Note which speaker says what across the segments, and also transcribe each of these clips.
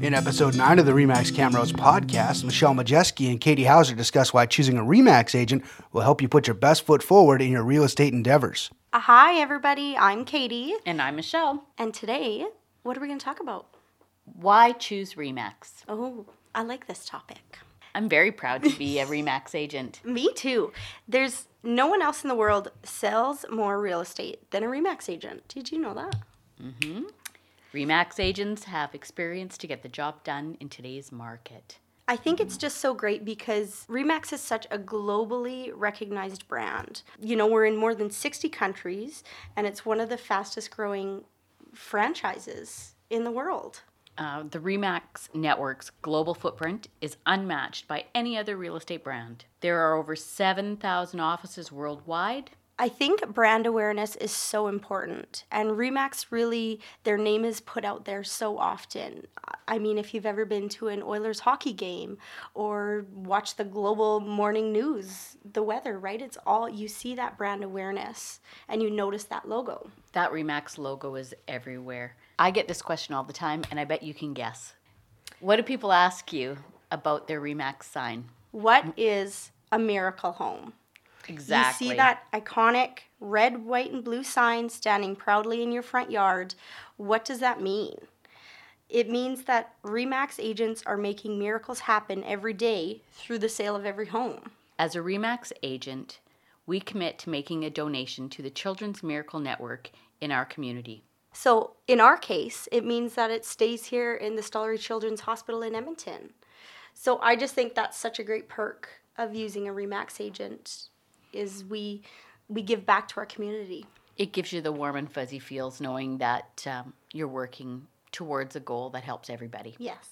Speaker 1: In episode 9 of the Remax Camrose podcast, Michelle Majeski and Katie Hauser discuss why choosing a Remax agent will help you put your best foot forward in your real estate endeavors.
Speaker 2: Uh, Hi, everybody. I'm Katie.
Speaker 3: And I'm Michelle.
Speaker 2: And today, what are we going to talk about?
Speaker 3: Why choose Remax?
Speaker 2: Oh, I like this topic.
Speaker 3: I'm very proud to be a Remax agent.
Speaker 2: Me too. There's no one else in the world sells more real estate than a Remax agent. Did you know that?
Speaker 3: Remax agents have experience to get the job done in today's market.
Speaker 2: I think it's just so great because Remax is such a globally recognized brand. You know, we're in more than 60 countries and it's one of the fastest growing franchises in the world.
Speaker 3: Uh, the Remax network's global footprint is unmatched by any other real estate brand. There are over 7,000 offices worldwide.
Speaker 2: I think brand awareness is so important, and Remax really, their name is put out there so often. I mean, if you've ever been to an Oilers hockey game or watched the global morning news, the weather, right? It's all, you see that brand awareness and you notice that logo.
Speaker 3: That Remax logo is everywhere. I get this question all the time, and I bet you can guess. What do people ask you about their Remax sign?
Speaker 2: What is a miracle home?
Speaker 3: Exactly.
Speaker 2: You see that iconic red, white, and blue sign standing proudly in your front yard. What does that mean? It means that REMAX agents are making miracles happen every day through the sale of every home.
Speaker 3: As a REMAX agent, we commit to making a donation to the Children's Miracle Network in our community.
Speaker 2: So, in our case, it means that it stays here in the Stollery Children's Hospital in Edmonton. So, I just think that's such a great perk of using a REMAX agent is we we give back to our community.
Speaker 3: It gives you the warm and fuzzy feels knowing that um, you're working towards a goal that helps everybody.
Speaker 2: Yes.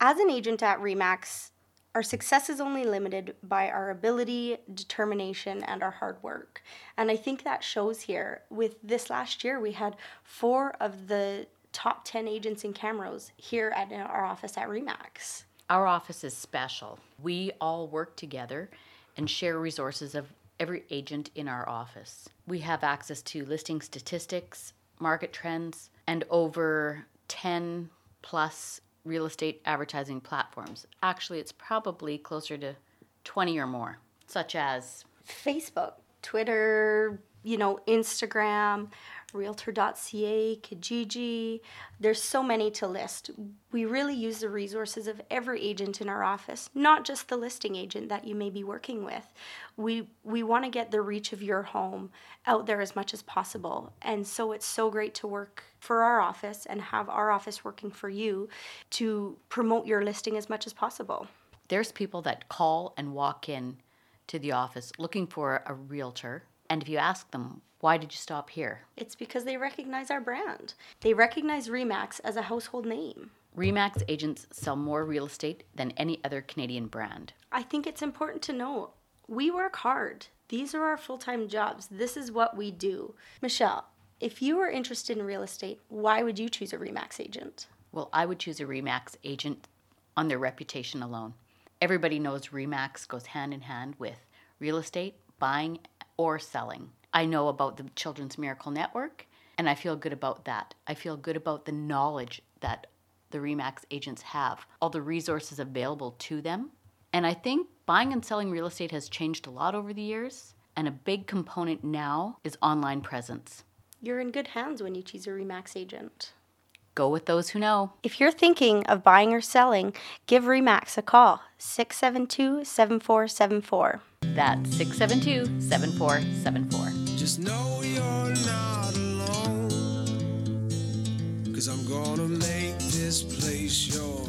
Speaker 2: As an agent at REMAX, our success is only limited by our ability, determination, and our hard work. And I think that shows here. With this last year, we had four of the top 10 agents in Camrose here at our office at REMAX.
Speaker 3: Our office is special. We all work together and share resources of every agent in our office. We have access to listing statistics, market trends, and over 10 plus real estate advertising platforms. Actually, it's probably closer to 20 or more, such as
Speaker 2: Facebook, Twitter, you know, Instagram, realtor.ca, Kijiji. There's so many to list. We really use the resources of every agent in our office, not just the listing agent that you may be working with. We we want to get the reach of your home out there as much as possible. And so it's so great to work for our office and have our office working for you to promote your listing as much as possible.
Speaker 3: there's people that call and walk in to the office looking for a realtor. And if you ask them, why did you stop here?
Speaker 2: It's because they recognize our brand. They recognize Remax as a household name.
Speaker 3: Remax agents sell more real estate than any other Canadian brand.
Speaker 2: I think it's important to know we work hard. These are our full time jobs. This is what we do. Michelle, if you were interested in real estate, why would you choose a Remax agent?
Speaker 3: Well, I would choose a Remax agent on their reputation alone. Everybody knows Remax goes hand in hand with real estate, buying, or selling. I know about the Children's Miracle Network, and I feel good about that. I feel good about the knowledge that the Remax agents have, all the resources available to them. And I think buying and selling real estate has changed a lot over the years, and a big component now is online presence.
Speaker 2: You're in good hands when you choose a Remax agent.
Speaker 3: Go with those who know.
Speaker 2: If you're thinking of buying or selling, give Remax a call 672 7474.
Speaker 3: That's 672 7474.
Speaker 4: Just know you're not alone. Cause I'm gonna make this place your.